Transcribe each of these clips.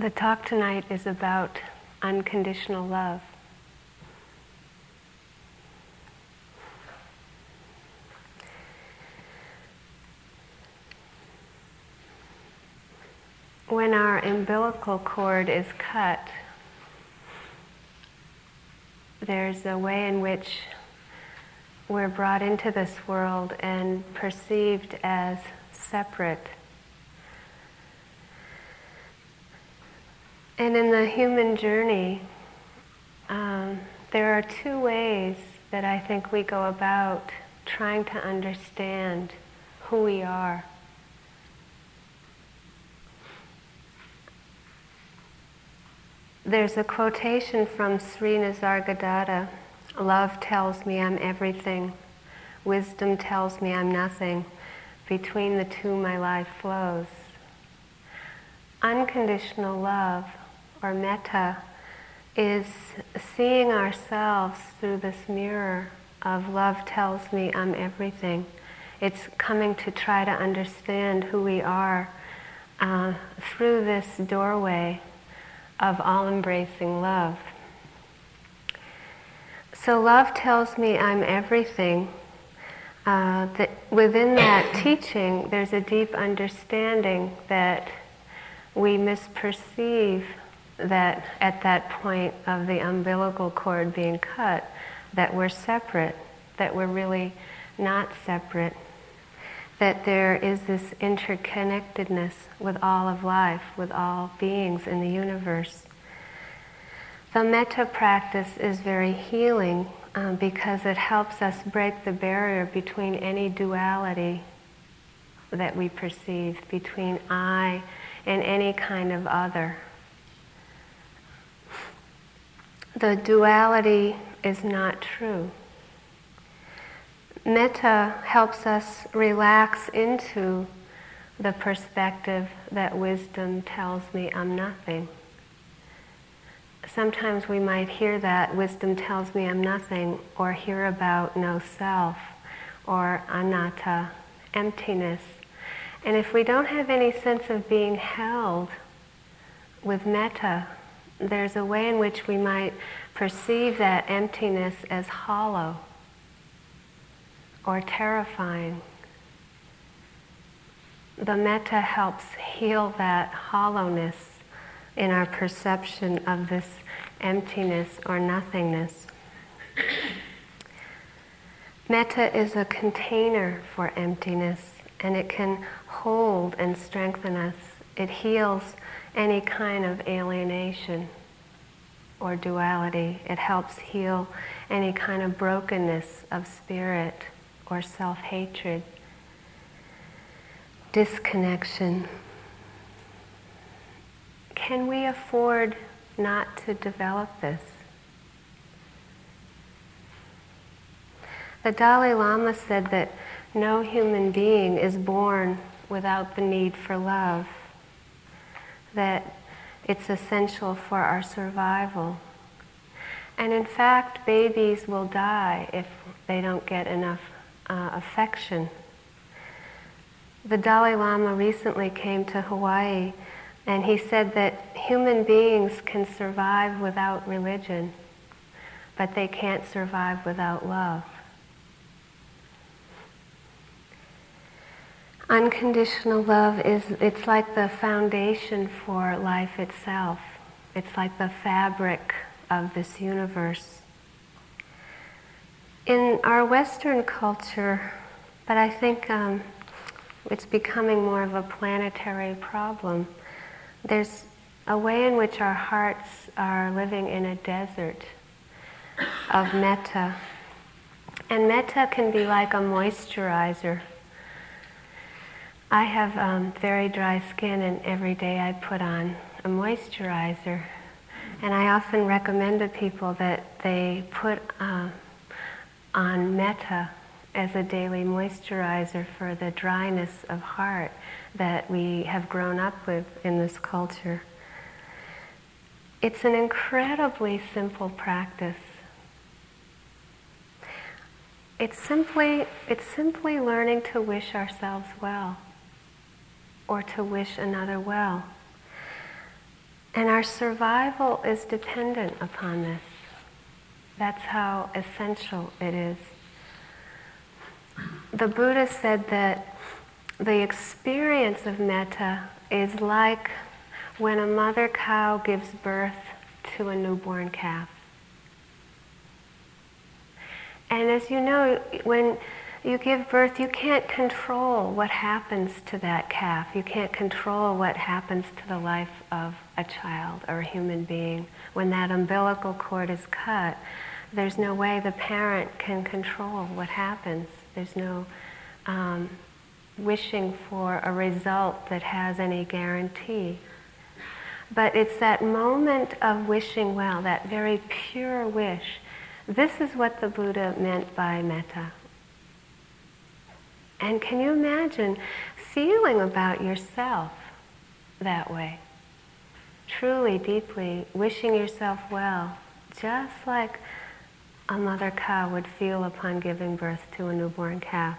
The talk tonight is about unconditional love. When our umbilical cord is cut, there's a way in which we're brought into this world and perceived as separate. And in the human journey, um, there are two ways that I think we go about trying to understand who we are. There's a quotation from Sri Nisargadatta Love tells me I'm everything, wisdom tells me I'm nothing. Between the two, my life flows. Unconditional love, or metta, is seeing ourselves through this mirror of love tells me I'm everything. It's coming to try to understand who we are uh, through this doorway of all embracing love. So, love tells me I'm everything. Uh, that within that teaching, there's a deep understanding that we misperceive that at that point of the umbilical cord being cut, that we're separate, that we're really not separate, that there is this interconnectedness with all of life, with all beings in the universe. The metta practice is very healing um, because it helps us break the barrier between any duality that we perceive, between I and any kind of other. The duality is not true. Metta helps us relax into the perspective that wisdom tells me I'm nothing sometimes we might hear that wisdom tells me I'm nothing, or hear about no self, or anatta, emptiness. And if we don't have any sense of being held with metta, there's a way in which we might perceive that emptiness as hollow or terrifying. The metta helps heal that hollowness in our perception of this emptiness or nothingness. Metta is a container for emptiness and it can hold and strengthen us. It heals any kind of alienation or duality. It helps heal any kind of brokenness of spirit or self hatred, disconnection. Can we afford not to develop this? The Dalai Lama said that no human being is born without the need for love, that it's essential for our survival. And in fact, babies will die if they don't get enough uh, affection. The Dalai Lama recently came to Hawaii and he said that human beings can survive without religion, but they can't survive without love. Unconditional love is, it's like the foundation for life itself. It's like the fabric of this universe. In our Western culture, but I think um, it's becoming more of a planetary problem there's a way in which our hearts are living in a desert of metta. And metta can be like a moisturizer. I have um, very dry skin, and every day I put on a moisturizer. And I often recommend to people that they put uh, on metta as a daily moisturizer for the dryness of heart that we have grown up with in this culture. It's an incredibly simple practice. It's simply, it's simply learning to wish ourselves well or to wish another well. And our survival is dependent upon this. That's how essential it is. The Buddha said that the experience of metta is like when a mother cow gives birth to a newborn calf. And as you know, when you give birth, you can't control what happens to that calf. You can't control what happens to the life of a child or a human being. When that umbilical cord is cut, there's no way the parent can control what happens. There's no um, wishing for a result that has any guarantee. But it's that moment of wishing well, that very pure wish. This is what the Buddha meant by metta. And can you imagine feeling about yourself that way? Truly, deeply wishing yourself well, just like a mother cow would feel upon giving birth to a newborn calf.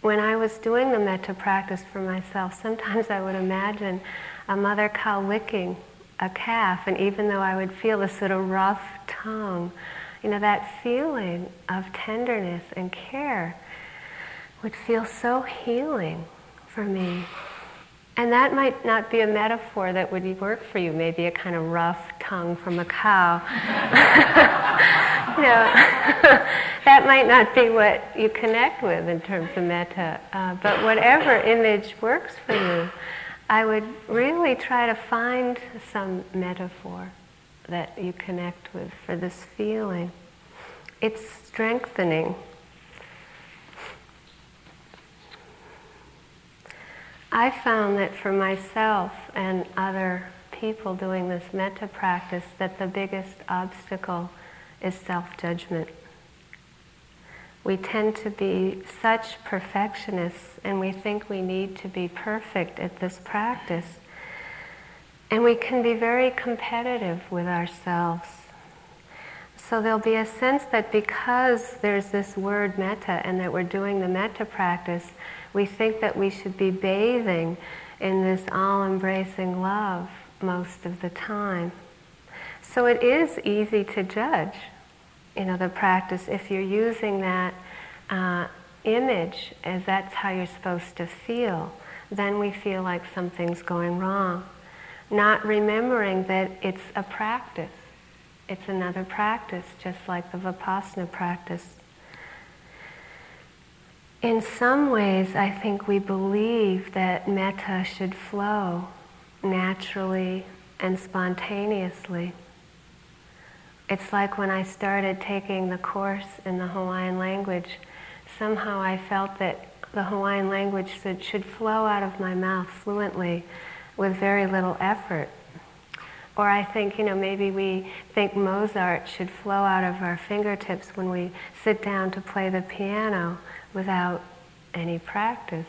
When I was doing the metta practice for myself, sometimes I would imagine a mother cow licking a calf, and even though I would feel a sort of rough tongue, you know, that feeling of tenderness and care would feel so healing for me. And that might not be a metaphor that would work for you, maybe a kind of rough tongue from a cow. you know, that might not be what you connect with in terms of metta. Uh, but whatever image works for you, I would really try to find some metaphor that you connect with for this feeling. It's strengthening. I found that for myself and other people doing this metta practice that the biggest obstacle is self-judgment. We tend to be such perfectionists and we think we need to be perfect at this practice. And we can be very competitive with ourselves. So there'll be a sense that because there's this word metta and that we're doing the metta practice, we think that we should be bathing in this all embracing love most of the time. So it is easy to judge, you know, the practice if you're using that uh, image as that's how you're supposed to feel. Then we feel like something's going wrong. Not remembering that it's a practice. It's another practice, just like the Vipassana practice. In some ways, I think we believe that metta should flow naturally and spontaneously. It's like when I started taking the course in the Hawaiian language, somehow I felt that the Hawaiian language should, should flow out of my mouth fluently with very little effort. Or I think, you know, maybe we think Mozart should flow out of our fingertips when we sit down to play the piano without any practice.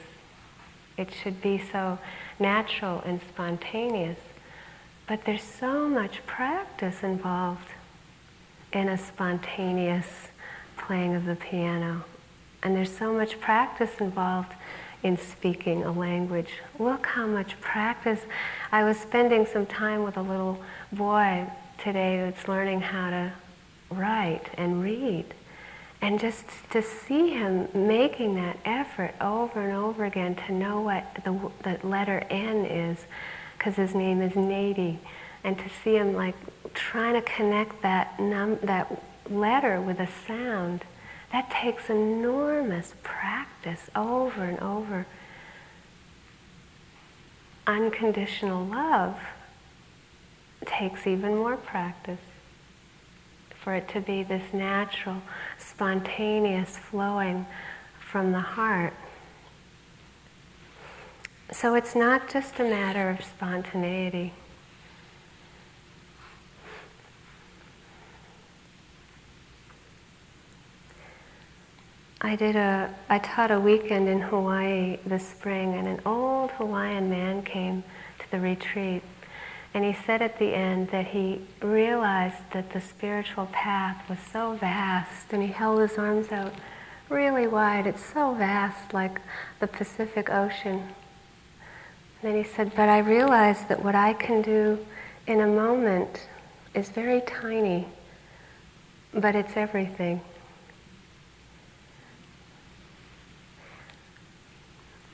It should be so natural and spontaneous. But there's so much practice involved in a spontaneous playing of the piano. And there's so much practice involved in speaking a language. Look how much practice. I was spending some time with a little boy today that's learning how to write and read. And just to see him making that effort over and over again to know what the, the letter N is, because his name is Nady, and to see him like trying to connect that num- that letter with a sound, that takes enormous practice over and over. Unconditional love takes even more practice for it to be this natural, spontaneous flowing from the heart. So it's not just a matter of spontaneity. I did a I taught a weekend in Hawaii this spring and an old Hawaiian man came to the retreat and he said at the end that he realized that the spiritual path was so vast, and he held his arms out really wide. It's so vast, like the Pacific Ocean. And then he said, But I realize that what I can do in a moment is very tiny, but it's everything.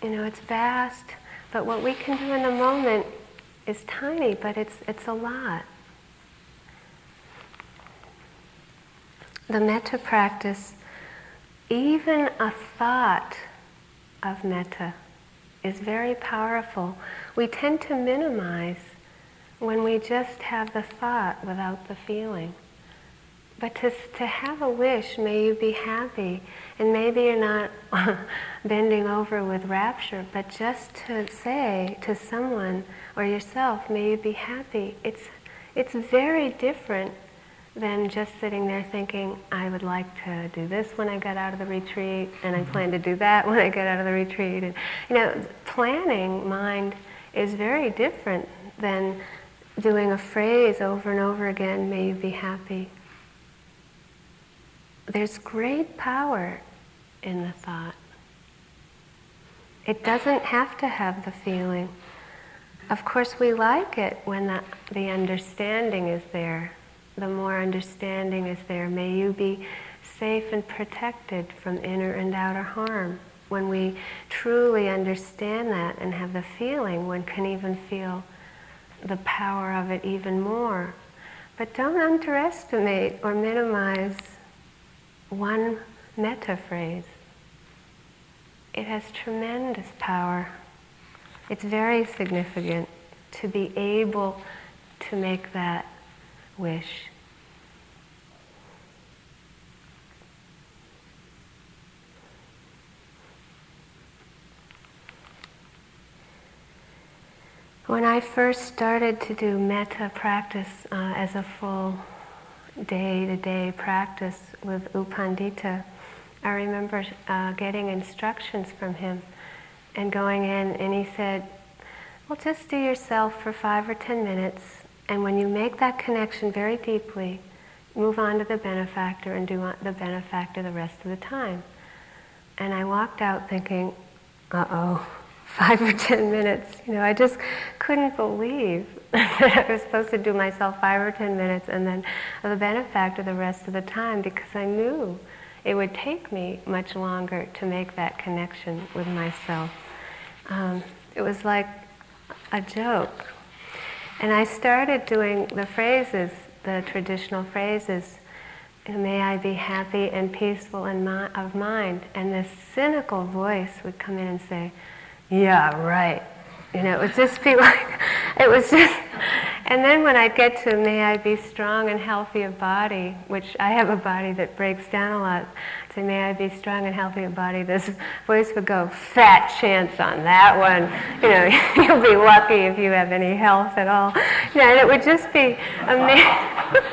You know, it's vast, but what we can do in a moment is tiny, but it's, it's a lot. The metta practice, even a thought of metta is very powerful. We tend to minimize when we just have the thought without the feeling. But to, to have a wish, may you be happy, and maybe you're not bending over with rapture, but just to say to someone or yourself, may you be happy, it's, it's very different than just sitting there thinking, I would like to do this when I get out of the retreat, and I plan to do that when I get out of the retreat. And, you know, planning mind is very different than doing a phrase over and over again, may you be happy. There's great power in the thought. It doesn't have to have the feeling. Of course, we like it when the, the understanding is there the more understanding is there. May you be safe and protected from inner and outer harm. When we truly understand that and have the feeling, one can even feel the power of it even more. But don't underestimate or minimize one metta phrase. It has tremendous power. It's very significant to be able to make that wish. When I first started to do metta practice uh, as a full day to day practice with U Pandita, I remember uh, getting instructions from him and going in, and he said, Well, just do yourself for five or ten minutes and when you make that connection very deeply, move on to the benefactor and do the benefactor the rest of the time. And I walked out thinking, uh oh, five or ten minutes. You know, I just couldn't believe that I was supposed to do myself five or ten minutes and then the benefactor the rest of the time because I knew it would take me much longer to make that connection with myself. Um, it was like a joke and I started doing the phrases, the traditional phrases, may I be happy and peaceful mi- of mind. And this cynical voice would come in and say, yeah, right. You know, it would just be like, it was just, and then when I'd get to may I be strong and healthy of body, which I have a body that breaks down a lot, say may I be strong and healthy of body, this voice would go, fat chance on that one. You know, you'll be lucky if you have any health at all. You know, and it would just be amazing.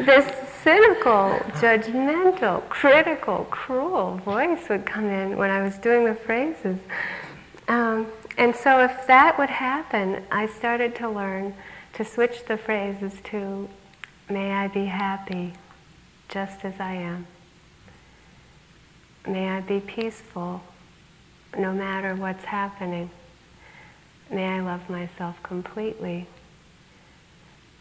this cynical, judgmental, critical, cruel voice would come in when I was doing the phrases. Um, and so, if that would happen, I started to learn to switch the phrases to, May I be happy just as I am. May I be peaceful no matter what's happening. May I love myself completely.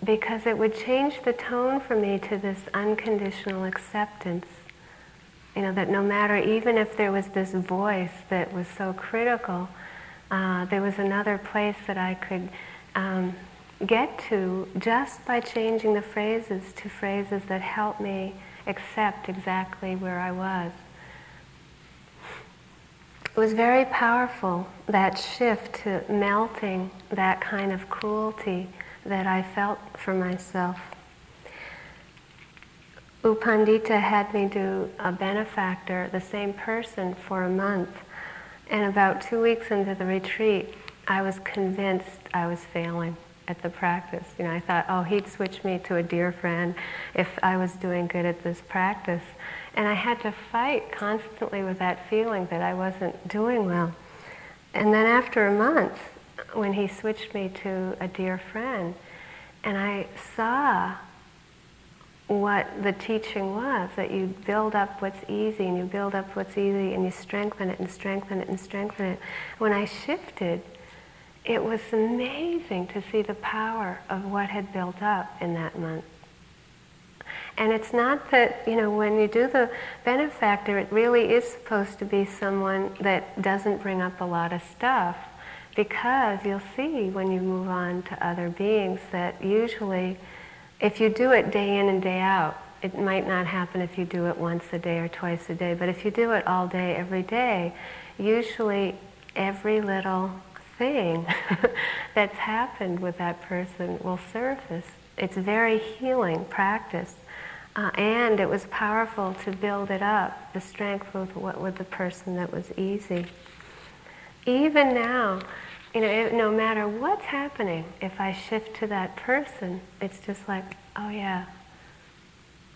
Because it would change the tone for me to this unconditional acceptance. You know, that no matter, even if there was this voice that was so critical, uh, there was another place that I could um, get to just by changing the phrases to phrases that help me accept exactly where I was. It was very powerful, that shift to melting that kind of cruelty that I felt for myself. U Pandita had me do a benefactor, the same person, for a month. And about two weeks into the retreat, I was convinced I was failing at the practice. You know, I thought, oh, he'd switch me to a dear friend if I was doing good at this practice. And I had to fight constantly with that feeling that I wasn't doing well. And then after a month, when he switched me to a dear friend, and I saw what the teaching was that you build up what's easy and you build up what's easy and you strengthen it and strengthen it and strengthen it. When I shifted it was amazing to see the power of what had built up in that month. And it's not that, you know, when you do the benefactor, it really is supposed to be someone that doesn't bring up a lot of stuff. Because you'll see when you move on to other beings that usually, if you do it day in and day out, it might not happen if you do it once a day or twice a day, but if you do it all day, every day, usually every little thing that's happened with that person will surface. It's very healing practice. Uh, and it was powerful to build it up, the strength with, what, with the person that was easy. Even now, you know, it, no matter what's happening, if I shift to that person, it's just like, oh yeah,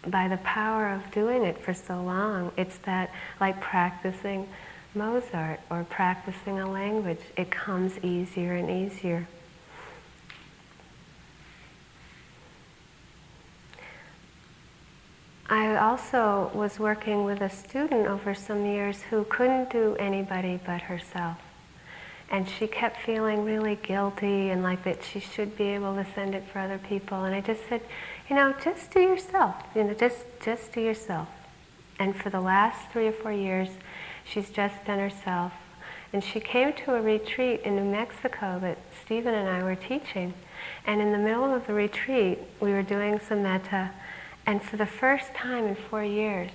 by the power of doing it for so long, it's that like practicing Mozart or practicing a language, it comes easier and easier. I also was working with a student over some years who couldn't do anybody but herself. And she kept feeling really guilty and like that she should be able to send it for other people. And I just said, you know, just do yourself. You know, just just do yourself. And for the last three or four years, she's just done herself. And she came to a retreat in New Mexico that Stephen and I were teaching. And in the middle of the retreat, we were doing some metta and for the first time in four years,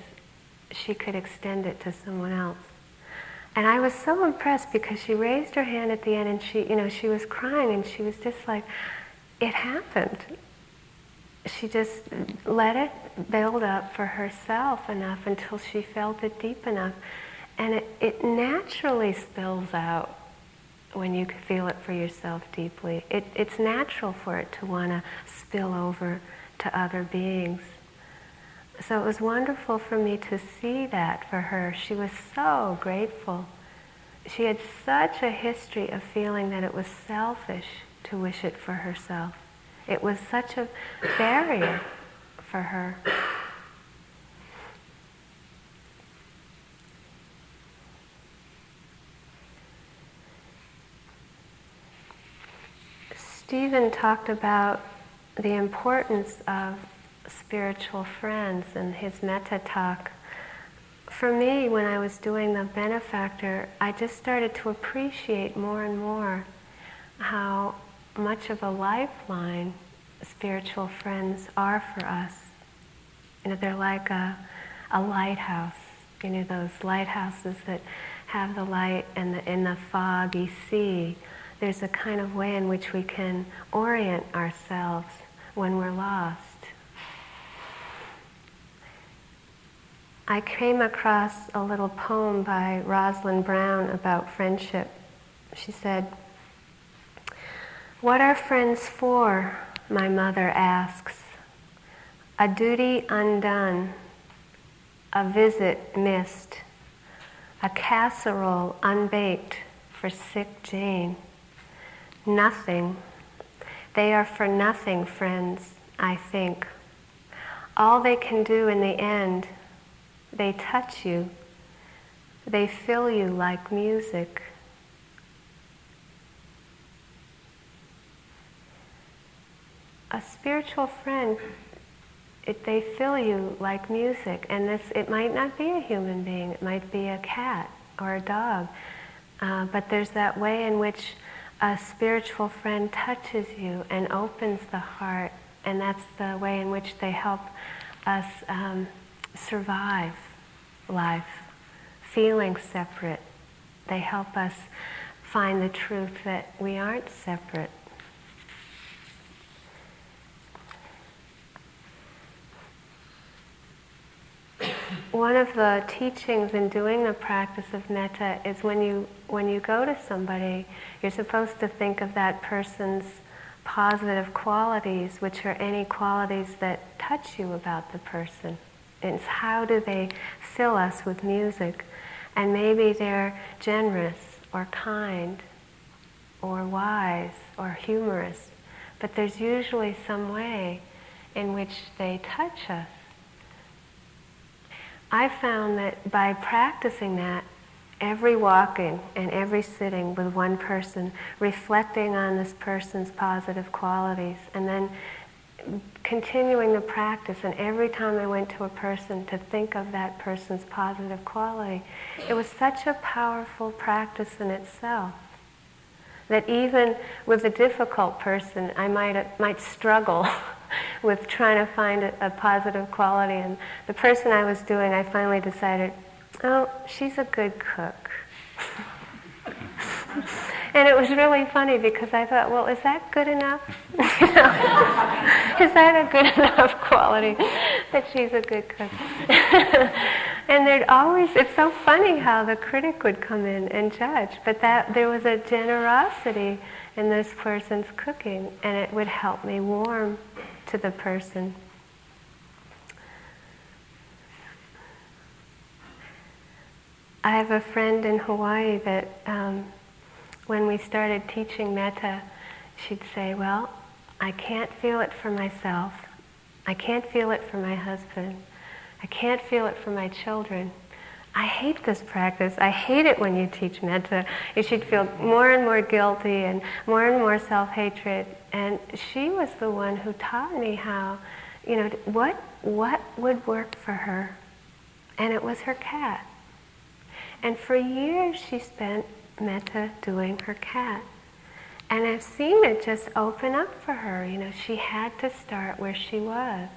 she could extend it to someone else. And I was so impressed because she raised her hand at the end and she, you know, she was crying and she was just like, it happened. She just let it build up for herself enough until she felt it deep enough. And it, it naturally spills out when you feel it for yourself deeply. It, it's natural for it to want to spill over to other beings. So it was wonderful for me to see that for her. She was so grateful. She had such a history of feeling that it was selfish to wish it for herself. It was such a barrier for her. Stephen talked about the importance of spiritual friends and his metta talk. For me, when I was doing the benefactor, I just started to appreciate more and more how much of a lifeline spiritual friends are for us. You know, they're like a, a lighthouse. You know, those lighthouses that have the light and the, in the foggy sea. There's a kind of way in which we can orient ourselves when we're lost. I came across a little poem by Rosellen Brown about friendship. She said, What are friends for? My mother asks. A duty undone, a visit missed, a casserole unbaked for sick Jane. Nothing. They are for nothing, friends, I think. All they can do in the end they touch you. They fill you like music. A spiritual friend, it, they fill you like music. And this, it might not be a human being, it might be a cat or a dog. Uh, but there's that way in which a spiritual friend touches you and opens the heart, and that's the way in which they help us um, survive life, feeling separate. They help us find the truth that we aren't separate. One of the teachings in doing the practice of metta is when you when you go to somebody, you're supposed to think of that person's positive qualities, which are any qualities that touch you about the person. It's how do they fill us with music? And maybe they're generous or kind or wise or humorous, but there's usually some way in which they touch us. I found that by practicing that, every walking and every sitting with one person, reflecting on this person's positive qualities, and then continuing the practice. And every time I went to a person to think of that person's positive quality, it was such a powerful practice in itself that even with a difficult person, I might, might struggle with trying to find a, a, positive quality. And the person I was doing, I finally decided, oh, she's a good cook. and it was really funny because I thought, well, is that good enough? is that a good enough quality that she's a good cook? and there'd always, it's so funny how the critic would come in and judge, but that there was a generosity in this person's cooking, and it would help me warm to the person. I have a friend in Hawaii that um, when we started teaching metta, she'd say, Well, I can't feel it for myself. I can't feel it for my husband. I can't feel it for my children. I hate this practice. I hate it when you teach metta. You should feel more and more guilty and more and more self hatred. And she was the one who taught me how, you know, what, what would work for her. And it was her cat. And for years she spent metta doing her cat. And I've seen it just open up for her. You know, she had to start where she was.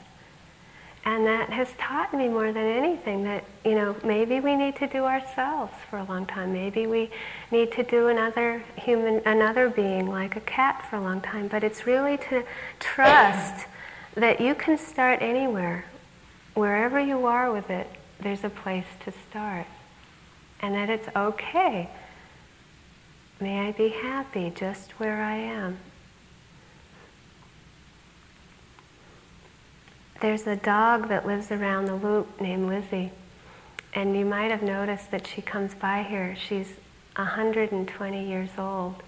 And that has taught me more than anything that, you know, maybe we need to do ourselves for a long time. Maybe we need to do another human, another being like a cat for a long time. But it's really to trust that you can start anywhere. Wherever you are with it, there's a place to start and that it's okay. May I be happy just where I am. There's a dog that lives around the loop named Lizzie, and you might have noticed that she comes by here. She's 120 years old,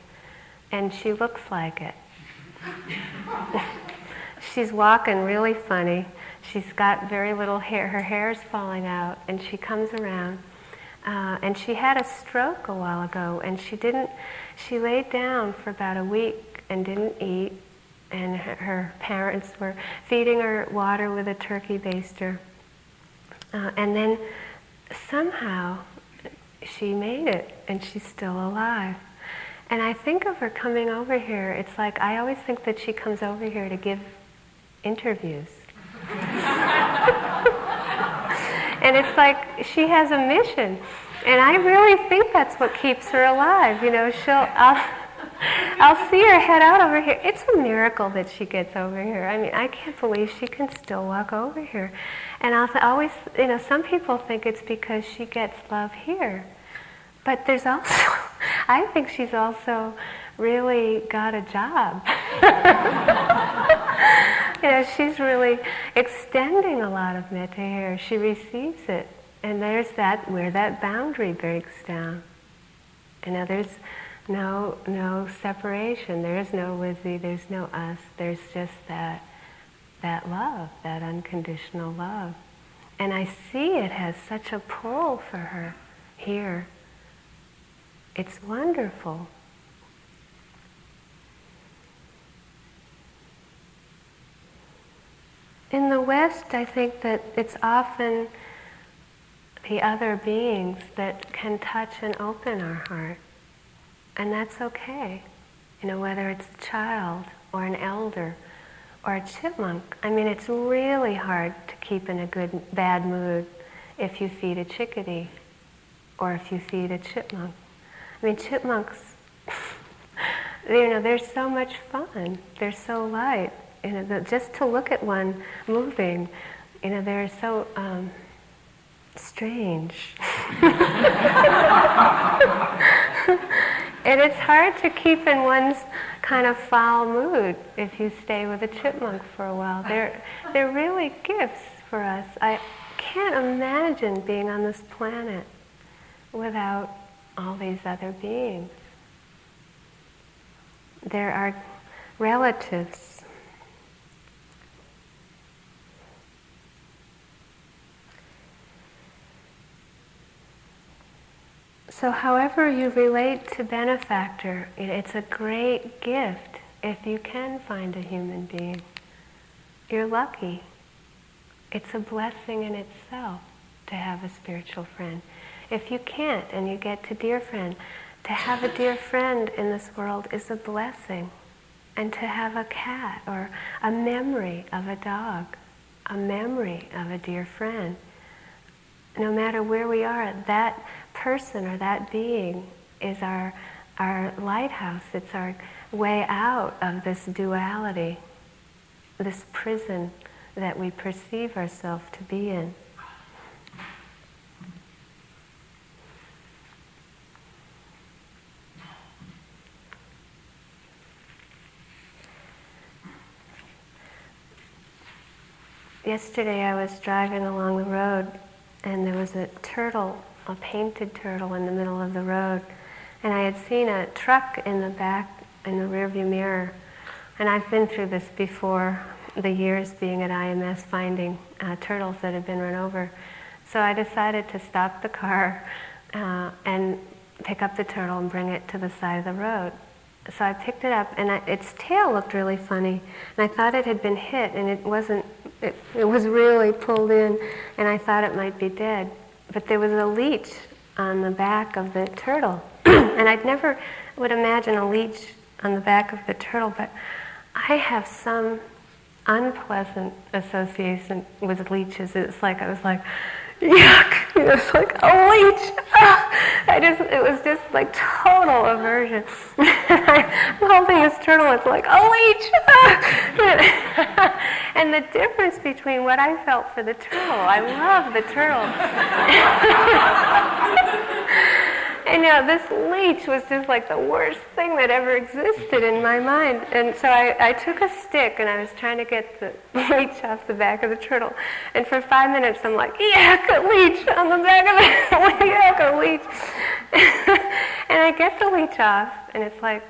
and she looks like it. She's walking really funny. She's got very little hair. Her hair's falling out, and she comes around uh, and she had a stroke a while ago, and she didn't. She laid down for about a week and didn't eat, and her, her parents were feeding her water with a turkey baster. Uh, and then somehow she made it, and she's still alive. And I think of her coming over here. It's like I always think that she comes over here to give interviews. And it's like she has a mission. And I really think that's what keeps her alive. You know, she'll, I'll, I'll see her head out over here. It's a miracle that she gets over here. I mean, I can't believe she can still walk over here. And I'll always, you know, some people think it's because she gets love here. But there's also, I think she's also really got a job. you know, she's really extending a lot of metta here. She receives it. And there's that, where that boundary breaks down. You know, there's no, no separation. There is no Lizzie, there's no us. There's just that, that love, that unconditional love. And I see it has such a pull for her here. It's wonderful. In the West, I think that it's often the other beings that can touch and open our heart. And that's okay. You know, whether it's a child or an elder or a chipmunk. I mean, it's really hard to keep in a good, bad mood if you feed a chickadee or if you feed a chipmunk. I mean, chipmunks, you know, they're so much fun. They're so light you know, the, just to look at one moving, you know, they're so um, strange. and it's hard to keep in one's kind of foul mood if you stay with a chipmunk for a while. They're, they're really gifts for us. I can't imagine being on this planet without all these other beings. There are relatives So, however you relate to benefactor, it's a great gift if you can find a human being. You're lucky. It's a blessing in itself to have a spiritual friend. If you can't and you get to dear friend, to have a dear friend in this world is a blessing. And to have a cat or a memory of a dog, a memory of a dear friend, no matter where we are, that person or that being is our, our lighthouse. It's our way out of this duality, this prison that we perceive ourselves to be in. Yesterday I was driving along the road and there was a turtle, a painted turtle in the middle of the road. And I had seen a truck in the back, in the rearview mirror. And I've been through this before, the years being at IMS finding uh, turtles that had been run over. So I decided to stop the car uh, and pick up the turtle and bring it to the side of the road. So I picked it up, and I, its tail looked really funny. And I thought it had been hit, and it wasn't it, it was really pulled in, and I thought it might be dead. But there was a leech on the back of the turtle, and I'd never would imagine a leech on the back of the turtle, but I have some unpleasant association with leeches. It's like I was like, yuck, it was like a leech. Ah. I just, it was just like total aversion. I'm holding this turtle, it's like, a leech. Ah. and the difference between what I felt for the turtle, I love the turtle. And know, this leech was just like the worst thing that ever existed in my mind. And so I, I took a stick and I was trying to get the leech off the back of the turtle. And for five minutes I'm like, yuck, a leech on the back of it, yuck, a leech. and I get the leech off and it's like,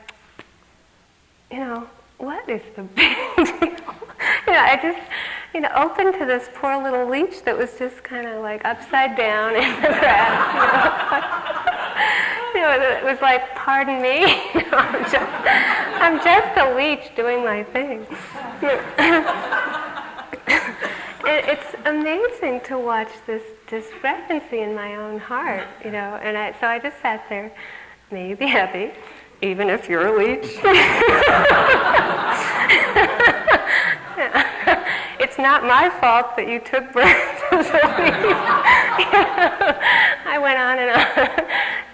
you know, what is the big deal? you know, I just, you know, opened to this poor little leech that was just kind of like upside down in the grass. You know? you know, it was like, pardon me, I'm, just, I'm just a leech doing my thing. it's amazing to watch this discrepancy in my own heart, you know, and I, so I just sat there, may you be happy, even if you're a leech. it's not my fault that you took birth as a leech. I went on and on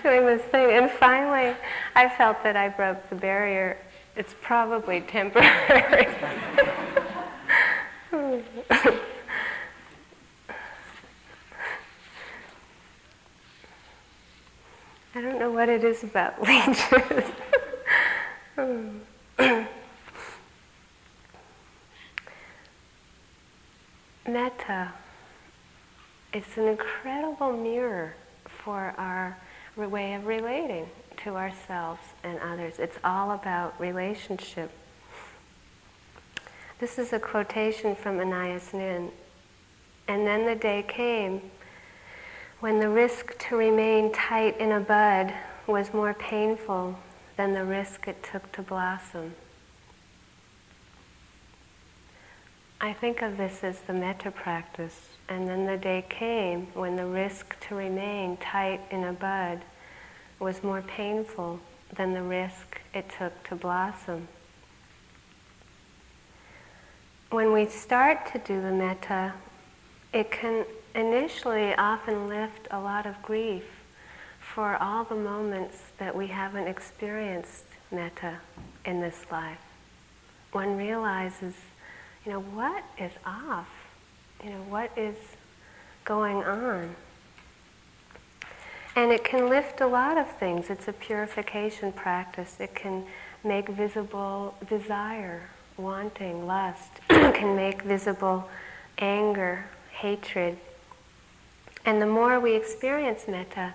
doing this thing. And finally, I felt that I broke the barrier. It's probably temporary. I don't know what it is about leeches. Metta is an incredible mirror for our way of relating to ourselves and others. It's all about relationship. This is a quotation from Anais Nin. And then the day came when the risk to remain tight in a bud was more painful than the risk it took to blossom. I think of this as the metta practice. And then the day came when the risk to remain tight in a bud was more painful than the risk it took to blossom. When we start to do the metta, it can initially often lift a lot of grief for all the moments that we haven't experienced metta in this life. One realizes you know, what is off? You know, what is going on? And it can lift a lot of things. It's a purification practice. It can make visible desire, wanting, lust. it can make visible anger, hatred. And the more we experience metta,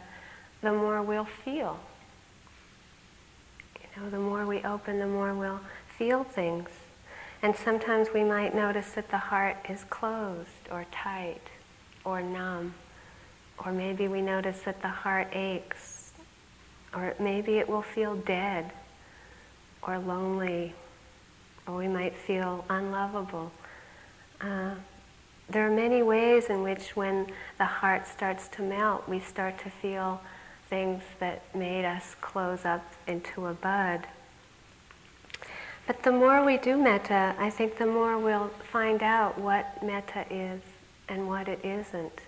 the more we'll feel. You know, the more we open, the more we'll feel things. And sometimes we might notice that the heart is closed or tight or numb. Or maybe we notice that the heart aches or maybe it will feel dead or lonely, or we might feel unlovable. Uh, there are many ways in which, when the heart starts to melt, we start to feel things that made us close up into a bud. But the more we do metta, I think the more we'll find out what metta is and what it isn't.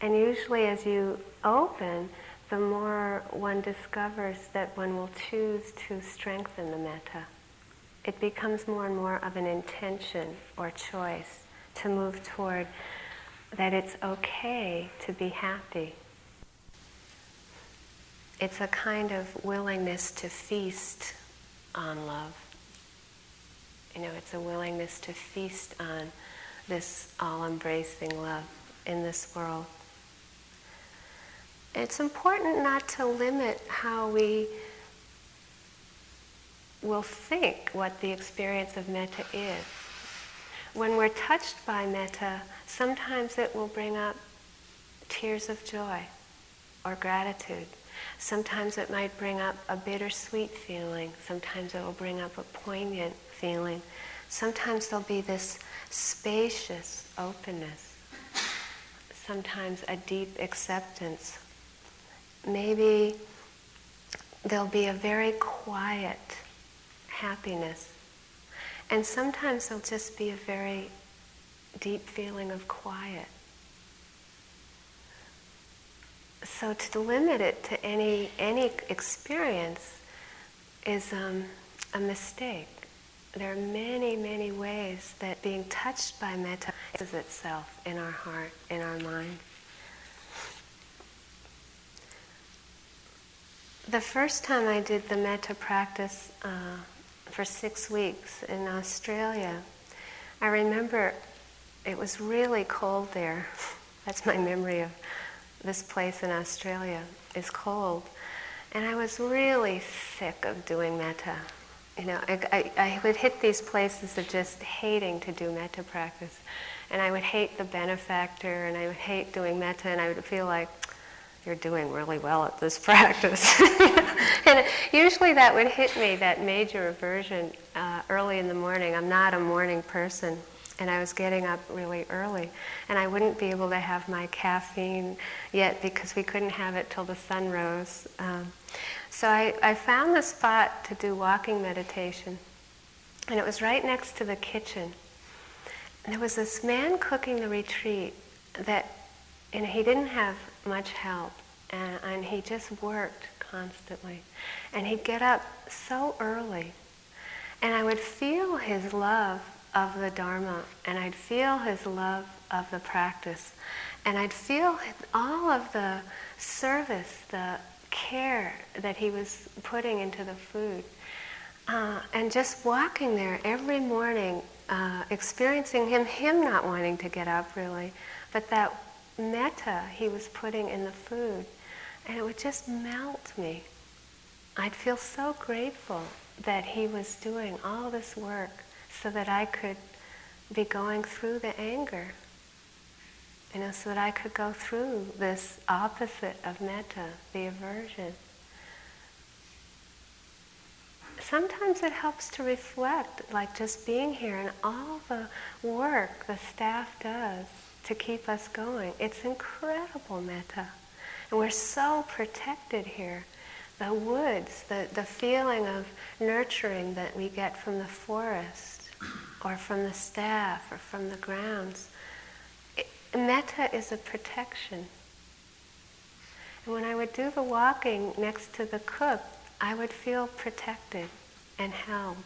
And usually, as you open, the more one discovers that one will choose to strengthen the metta. It becomes more and more of an intention or choice to move toward that it's okay to be happy. It's a kind of willingness to feast on love. You know, it's a willingness to feast on this all embracing love in this world. It's important not to limit how we will think what the experience of metta is. When we're touched by metta, sometimes it will bring up tears of joy or gratitude. Sometimes it might bring up a bittersweet feeling. Sometimes it will bring up a poignant feeling. Sometimes there'll be this spacious openness. Sometimes a deep acceptance maybe there'll be a very quiet happiness. And sometimes there'll just be a very deep feeling of quiet. So to limit it to any, any experience is um, a mistake. There are many, many ways that being touched by metta is itself in our heart, in our mind. The first time I did the metta practice uh, for six weeks in Australia, I remember it was really cold there. That's my memory of this place in Australia It's cold. And I was really sick of doing metta. You know, I, I, I, would hit these places of just hating to do metta practice. And I would hate the benefactor, and I would hate doing metta, and I would feel like, you're doing really well at this practice. and usually that would hit me, that major aversion, uh, early in the morning. I'm not a morning person, and I was getting up really early. And I wouldn't be able to have my caffeine yet because we couldn't have it till the sun rose. Um, so I, I found the spot to do walking meditation, and it was right next to the kitchen. And there was this man cooking the retreat that, and he didn't have much help. And, and he just worked constantly. And he'd get up so early. And I would feel his love of the Dharma, and I'd feel his love of the practice. And I'd feel all of the service, the care that he was putting into the food. Uh, and just walking there every morning, uh, experiencing him, him not wanting to get up really, but that metta he was putting in the food, and it would just melt me. I'd feel so grateful that he was doing all this work so that I could be going through the anger. You know, so that I could go through this opposite of metta, the aversion. Sometimes it helps to reflect, like just being here and all the work the staff does to keep us going. It's incredible metta. And we're so protected here. The woods, the, the feeling of nurturing that we get from the forest or from the staff or from the grounds. It, metta is a protection. And when I would do the walking next to the cook, I would feel protected and held.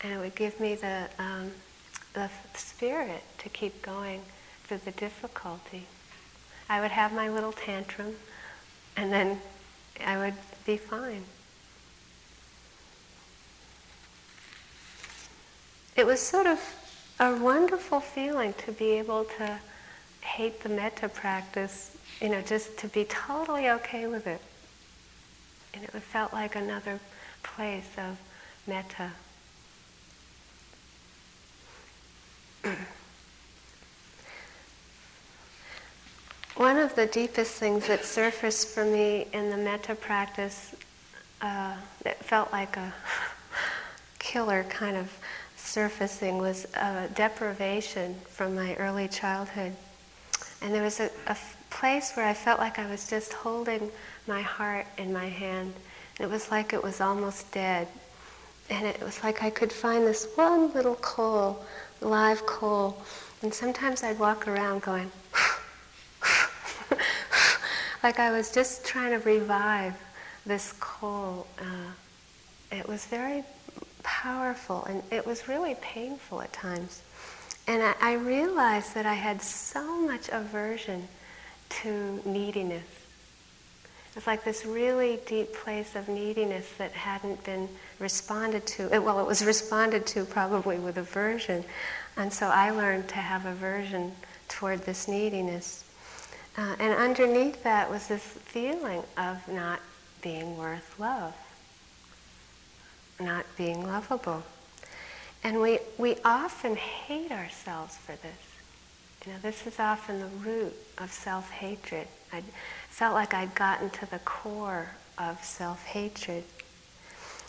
And it would give me the um, the spirit to keep going through the difficulty. I would have my little tantrum and then I would be fine. It was sort of a wonderful feeling to be able to hate the metta practice, you know, just to be totally okay with it. And it felt like another place of metta. One of the deepest things that surfaced for me in the metta practice uh, that felt like a killer kind of surfacing was a deprivation from my early childhood. And there was a, a place where I felt like I was just holding my heart in my hand. And it was like it was almost dead. And it was like I could find this one little coal, live coal. And sometimes I'd walk around going, like I was just trying to revive this coal. Uh, it was very powerful and it was really painful at times. And I, I realized that I had so much aversion to neediness. It's like this really deep place of neediness that hadn't been responded to. Well, it was responded to probably with aversion. And so I learned to have aversion toward this neediness. Uh, and underneath that was this feeling of not being worth love, not being lovable. And we, we often hate ourselves for this. You know, this is often the root of self-hatred. I felt like I'd gotten to the core of self-hatred.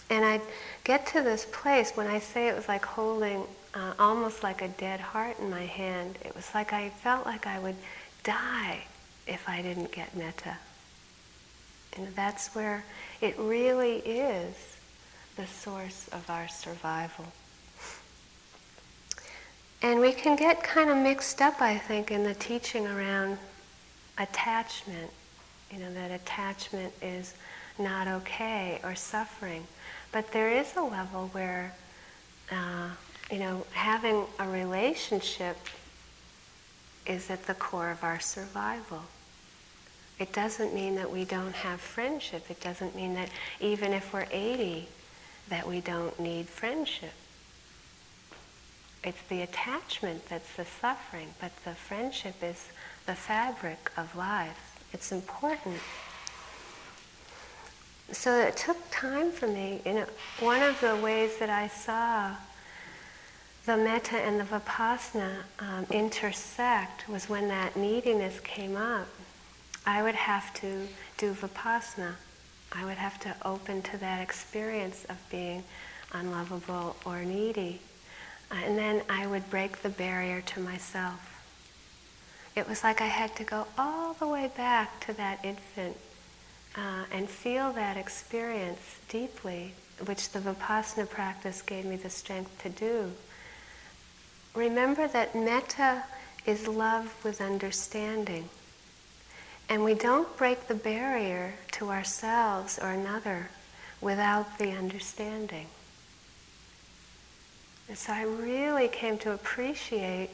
And I'd get to this place when I say it was like holding uh, almost like a dead heart in my hand. It was like I felt like I would die if I didn't get metta. And that's where it really is the source of our survival. And we can get kind of mixed up, I think, in the teaching around attachment. You know, that attachment is not okay or suffering. But there is a level where, uh, you know, having a relationship is at the core of our survival. It doesn't mean that we don't have friendship. It doesn't mean that even if we're 80, that we don't need friendship. It's the attachment that's the suffering, but the friendship is the fabric of life. It's important. So it took time for me. You know, one of the ways that I saw the metta and the vipassana um, intersect was when that neediness came up. I would have to do vipassana. I would have to open to that experience of being unlovable or needy. Uh, and then I would break the barrier to myself. It was like I had to go all the way back to that infant uh, and feel that experience deeply, which the Vipassana practice gave me the strength to do. Remember that metta is love with understanding. And we don't break the barrier to ourselves or another without the understanding. And so I really came to appreciate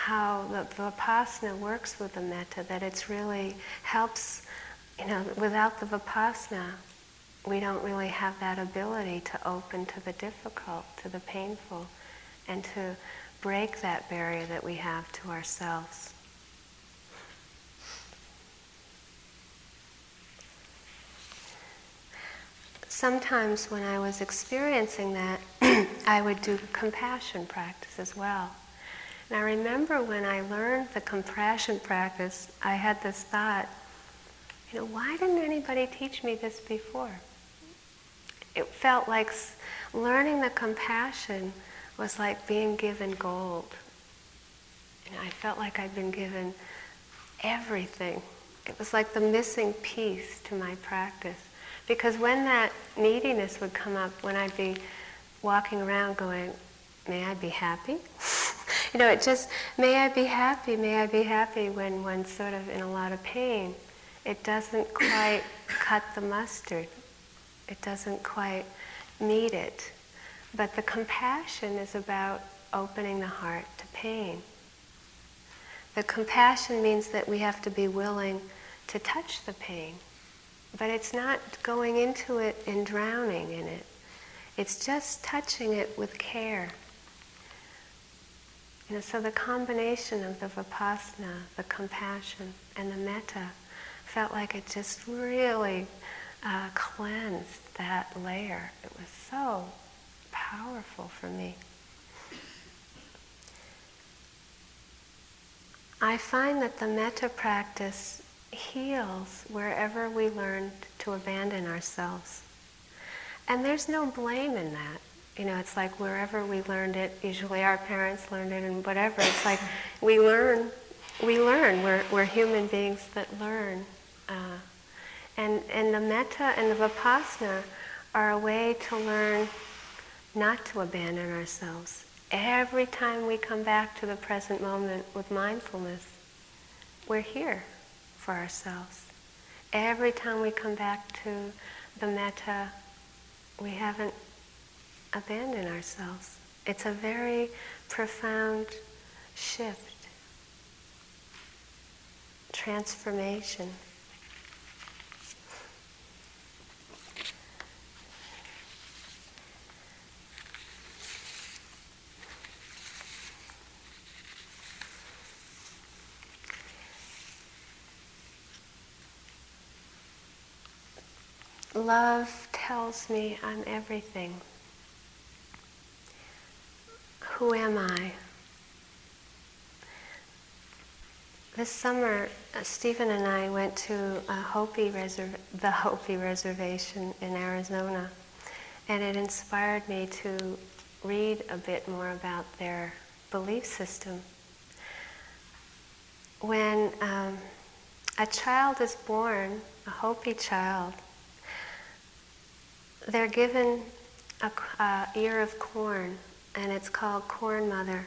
how the vipassana works with the metta, that it really helps, you know, without the vipassana, we don't really have that ability to open to the difficult, to the painful, and to break that barrier that we have to ourselves. sometimes when I was experiencing that, I would do compassion practice as well. I remember when I learned the compassion practice, I had this thought, you know, why didn't anybody teach me this before? It felt like learning the compassion was like being given gold. And I felt like I'd been given everything. It was like the missing piece to my practice. Because when that neediness would come up, when I'd be walking around going, may I be happy? you know, it just, may I be happy, may I be happy when one's sort of in a lot of pain. It doesn't quite cut the mustard. It doesn't quite meet it. But the compassion is about opening the heart to pain. The compassion means that we have to be willing to touch the pain. But it's not going into it and drowning in it. It's just touching it with care. You know, so the combination of the vipassana, the compassion, and the metta felt like it just really uh, cleansed that layer. It was so powerful for me. I find that the metta practice heals wherever we learn to abandon ourselves. And there's no blame in that. You know, it's like wherever we learned it, usually our parents learned it and whatever, it's like we learn, we learn. We're, we're human beings that learn. Uh, and, and the metta and the vipassana are a way to learn not to abandon ourselves. Every time we come back to the present moment with mindfulness, we're here for ourselves. Every time we come back to the metta, we haven't abandoned ourselves. It's a very profound shift, transformation. Love tells me I'm everything. Who am I? This summer, uh, Stephen and I went to Hopi reserv- the Hopi Reservation in Arizona, and it inspired me to read a bit more about their belief system. When um, a child is born, a Hopi child, they're given a, a ear of corn, and it's called corn mother.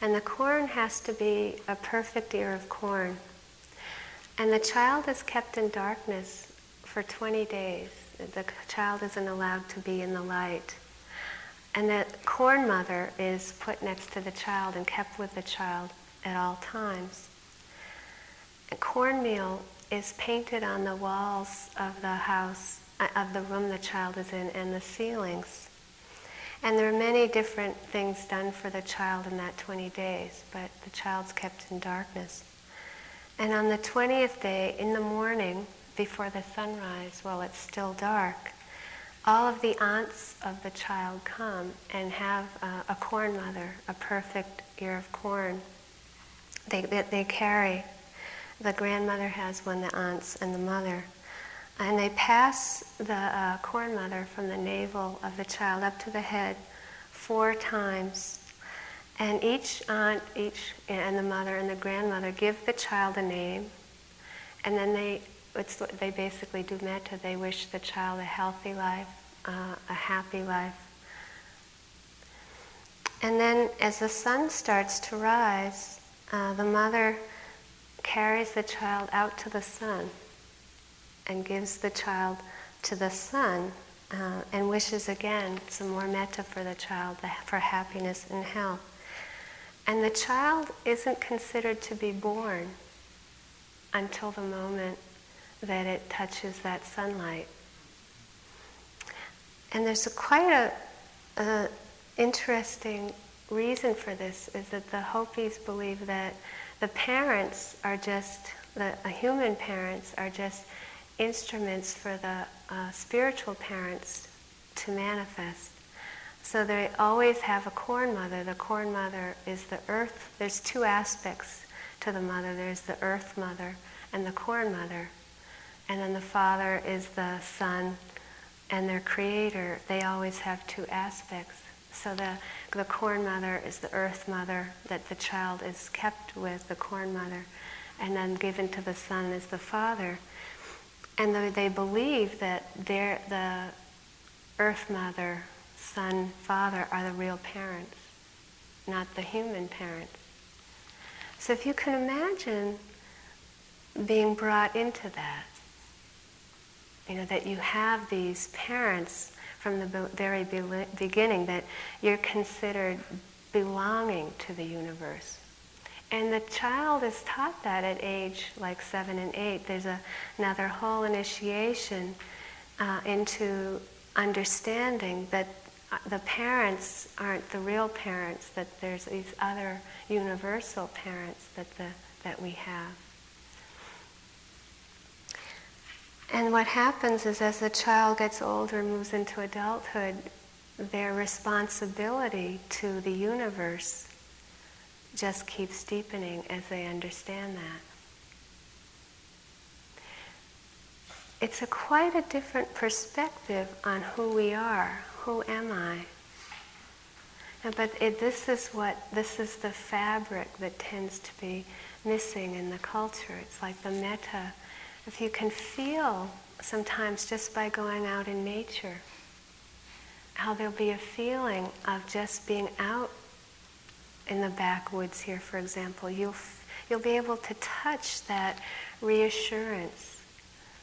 And the corn has to be a perfect ear of corn. And the child is kept in darkness for 20 days. The child isn't allowed to be in the light. And the corn mother is put next to the child and kept with the child at all times. cornmeal is painted on the walls of the house uh, of the room the child is in and the ceilings. And there are many different things done for the child in that 20 days, but the child's kept in darkness. And on the 20th day, in the morning, before the sunrise, while it's still dark, all of the aunts of the child come and have a, a corn mother, a perfect ear of corn. They, they, they carry, the grandmother has one, the aunts and the mother. And they pass the uh, corn mother from the navel of the child up to the head four times. And each aunt, each, and the mother and the grandmother give the child a name. And then they, it's, they basically do metta. They wish the child a healthy life, uh, a happy life. And then as the sun starts to rise, uh, the mother carries the child out to the sun and gives the child to the sun uh, and wishes again some more metta for the child, for happiness and health. And the child isn't considered to be born until the moment that it touches that sunlight. And there's a quite a, a interesting reason for this is that the Hopis believe that the parents are just the human parents are just instruments for the uh, spiritual parents to manifest. So they always have a corn mother. The corn mother is the earth. There's two aspects to the mother there's the earth mother and the corn mother. And then the father is the sun and their creator. They always have two aspects. So the, the corn mother is the earth mother that the child is kept with, the corn mother. And then given to the sun is the father. And they believe that the earth mother, sun, father are the real parents, not the human parents. So if you can imagine being brought into that, you know, that you have these parents from the very beginning, that you're considered belonging to the universe. And the child is taught that at age like seven and eight. There's a, another whole initiation uh, into understanding that uh, the parents aren't the real parents, that there's these other universal parents that, the, that we have. And what happens is as the child gets older and moves into adulthood, their responsibility to the universe just keeps deepening as they understand that. It's a quite a different perspective on who we are. Who am I? But it, this is what this is the fabric that tends to be missing in the culture. It's like the metta. If you can feel sometimes just by going out in nature, how there'll be a feeling of just being out in the backwoods here, for example, you'll you'll be able to touch that reassurance,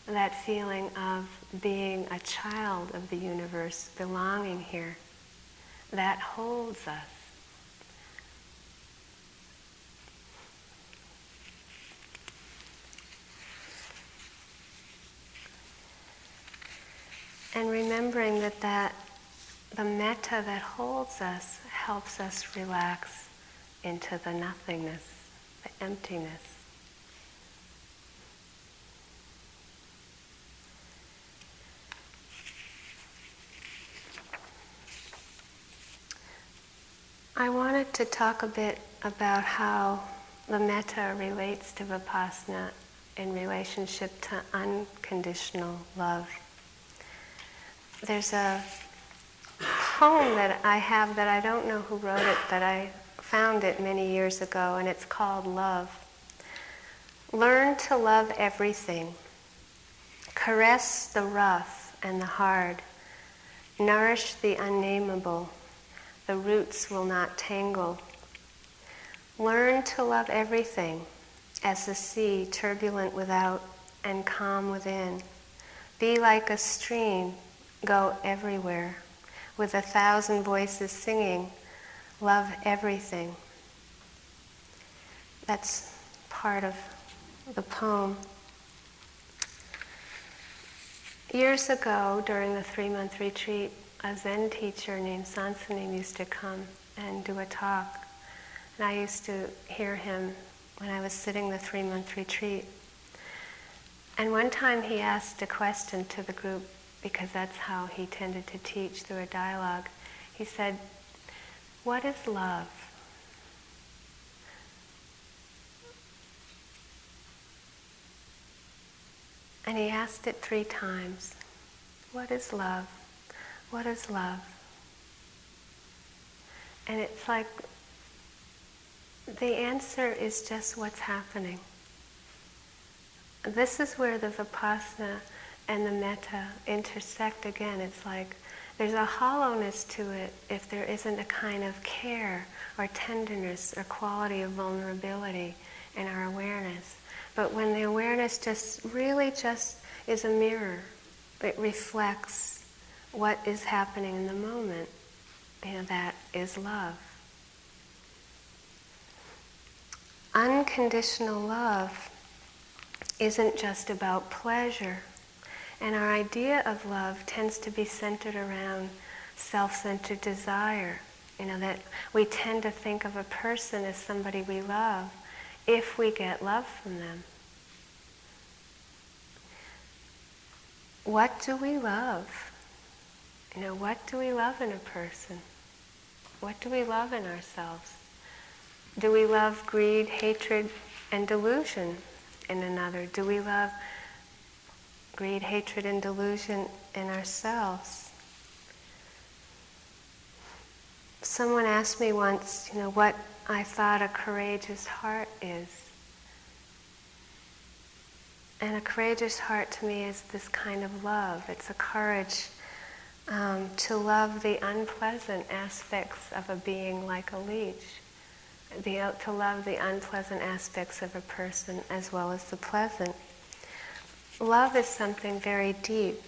that feeling of being a child of the universe, belonging here that holds us. And remembering that, that the metta that holds us helps us relax into the nothingness, the emptiness. I wanted to talk a bit about how the metta relates to vipassana in relationship to unconditional love. There's a poem that I have that I don't know who wrote it, but I found it many years ago, and it's called Love. Learn to love everything. Caress the rough and the hard. Nourish the unnameable the roots will not tangle. Learn to love everything as the sea, turbulent without and calm within. Be like a stream, go everywhere, with a thousand voices singing, love everything. That's part of the poem. Years ago, during the three month retreat, a Zen teacher named Soen Sa Nim used to come and do a talk. And I used to hear him when I was sitting the three month retreat. And one time he asked a question to the group, because that's how he tended to teach through a dialogue. He said, What is love? And he asked it three times. What is love? What is love? And it's like the answer is just what's happening. This is where the vipassana and the metta intersect again. It's like there's a hollowness to it if there isn't a kind of care or tenderness or quality of vulnerability in our awareness. But when the awareness just really just is a mirror, it reflects what is happening in the moment. You know, that is love. Unconditional love isn't just about pleasure. And our idea of love tends to be centered around self centered desire. You know, that we tend to think of a person as somebody we love if we get love from them. What do we love? You know, what do we love in a person? What do we love in ourselves? Do we love greed, hatred, and delusion in another? Do we love greed, hatred, and delusion in ourselves? Someone asked me once, you know, what I thought a courageous heart is. And a courageous heart to me is this kind of love. It's a courage um, to love the unpleasant aspects of a being like a leech, the, to love the unpleasant aspects of a person as well as the pleasant. Love is something very deep.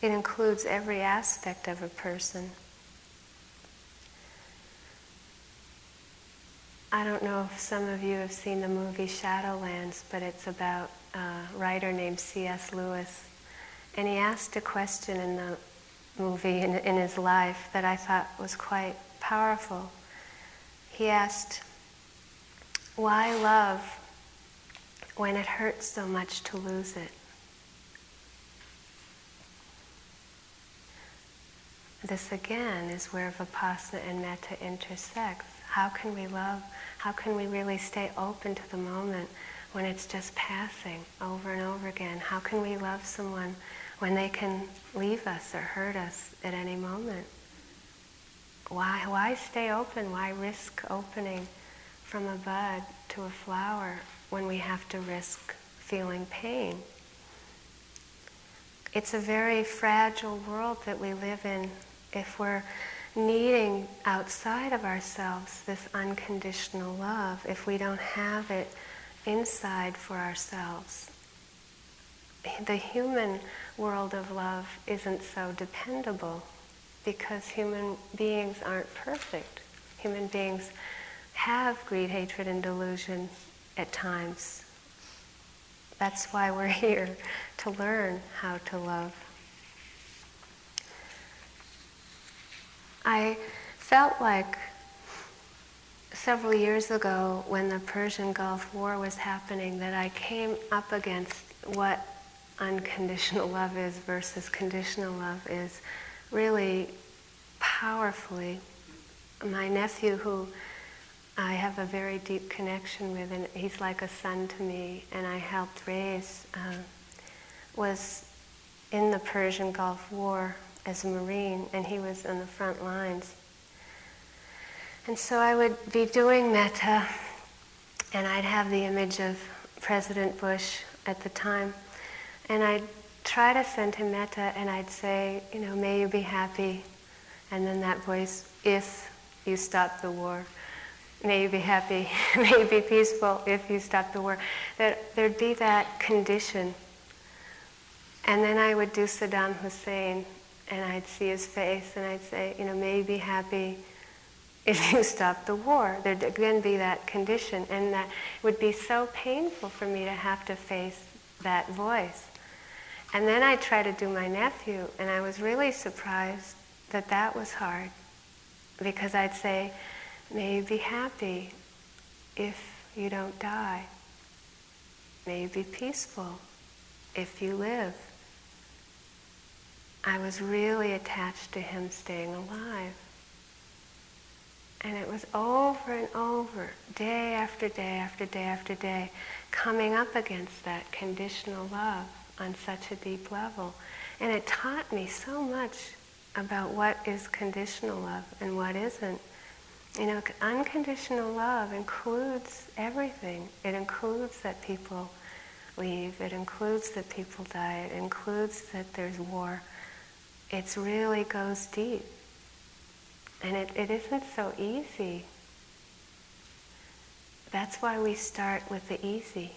It includes every aspect of a person. I don't know if some of you have seen the movie Shadowlands, but it's about a writer named C.S. Lewis. And he asked a question in the movie in, in his life that I thought was quite powerful. He asked, Why love when it hurts so much to lose it? This again is where Vipassana and Metta intersect. How can we love? How can we really stay open to the moment when it's just passing over and over again? How can we love someone when they can leave us or hurt us at any moment? Why, why stay open? Why risk opening from a bud to a flower when we have to risk feeling pain? It's a very fragile world that we live in if we're needing outside of ourselves this unconditional love, if we don't have it inside for ourselves. The human world of love isn't so dependable because human beings aren't perfect. Human beings have greed, hatred, and delusion at times. That's why we're here, to learn how to love. I felt like several years ago when the Persian Gulf War was happening that I came up against what unconditional love is versus conditional love is really powerfully. My nephew, who I have a very deep connection with, and he's like a son to me, and I helped raise, uh, was in the Persian Gulf War as a Marine, and he was on the front lines. And so I would be doing metta, and I'd have the image of President Bush at the time, and I'd try to send him metta, and I'd say, you know, may you be happy, and then that voice, if you stop the war, may you be happy, may you be peaceful if you stop the war. That there'd be that condition. And then I would do Saddam Hussein, and I'd see his face, and I'd say, you know, may you be happy if you stop the war. There'd again be that condition, and that would be so painful for me to have to face that voice. And then I'd try to do my nephew, and I was really surprised that that was hard, because I'd say, may you be happy if you don't die. May you be peaceful if you live. I was really attached to him staying alive. And it was over and over, day after day after day after day, coming up against that conditional love on such a deep level. And it taught me so much about what is conditional love and what isn't. You know, unconditional love includes everything. It includes that people leave, it includes that people die, it includes that there's war it really goes deep. And it, it isn't so easy. That's why we start with the easy.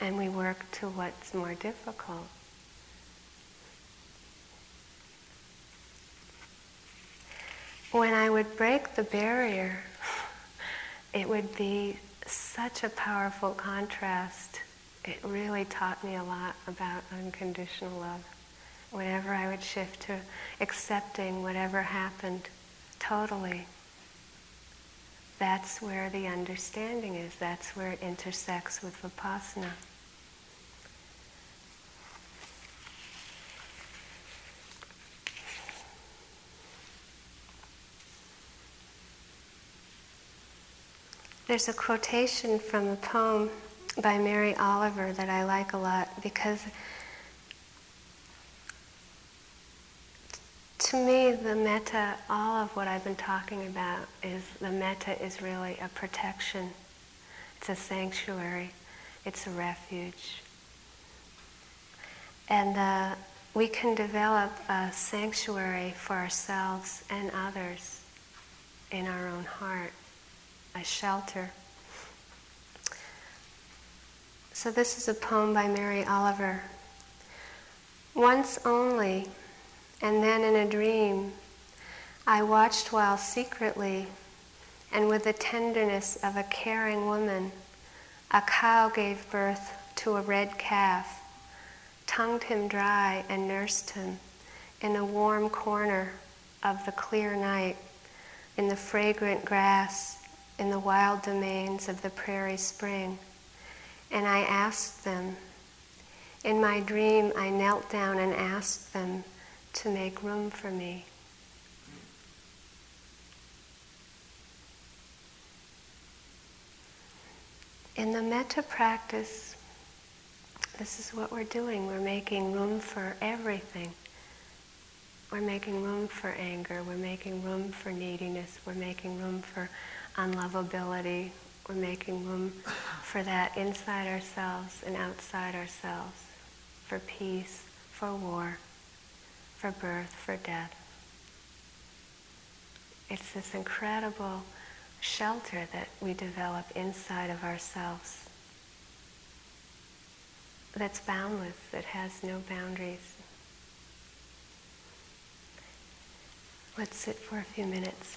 And we work to what's more difficult. When I would break the barrier, it would be such a powerful contrast it really taught me a lot about unconditional love. Whenever I would shift to accepting whatever happened totally, that's where the understanding is. That's where it intersects with vipassana. There's a quotation from a poem by Mary Oliver that I like a lot because to me the metta, all of what I've been talking about is the metta is really a protection. It's a sanctuary. It's a refuge. And uh, we can develop a sanctuary for ourselves and others in our own heart, a shelter. So, this is a poem by Mary Oliver. Once only, and then in a dream, I watched while secretly and with the tenderness of a caring woman, a cow gave birth to a red calf, tongued him dry, and nursed him in a warm corner of the clear night, in the fragrant grass, in the wild domains of the prairie spring, and I asked them. In my dream, I knelt down and asked them to make room for me. In the metta practice, this is what we're doing. We're making room for everything. We're making room for anger. We're making room for neediness. We're making room for unlovability. We're making room for that inside ourselves and outside ourselves, for peace, for war, for birth, for death. It's this incredible shelter that we develop inside of ourselves that's boundless, that has no boundaries. Let's sit for a few minutes.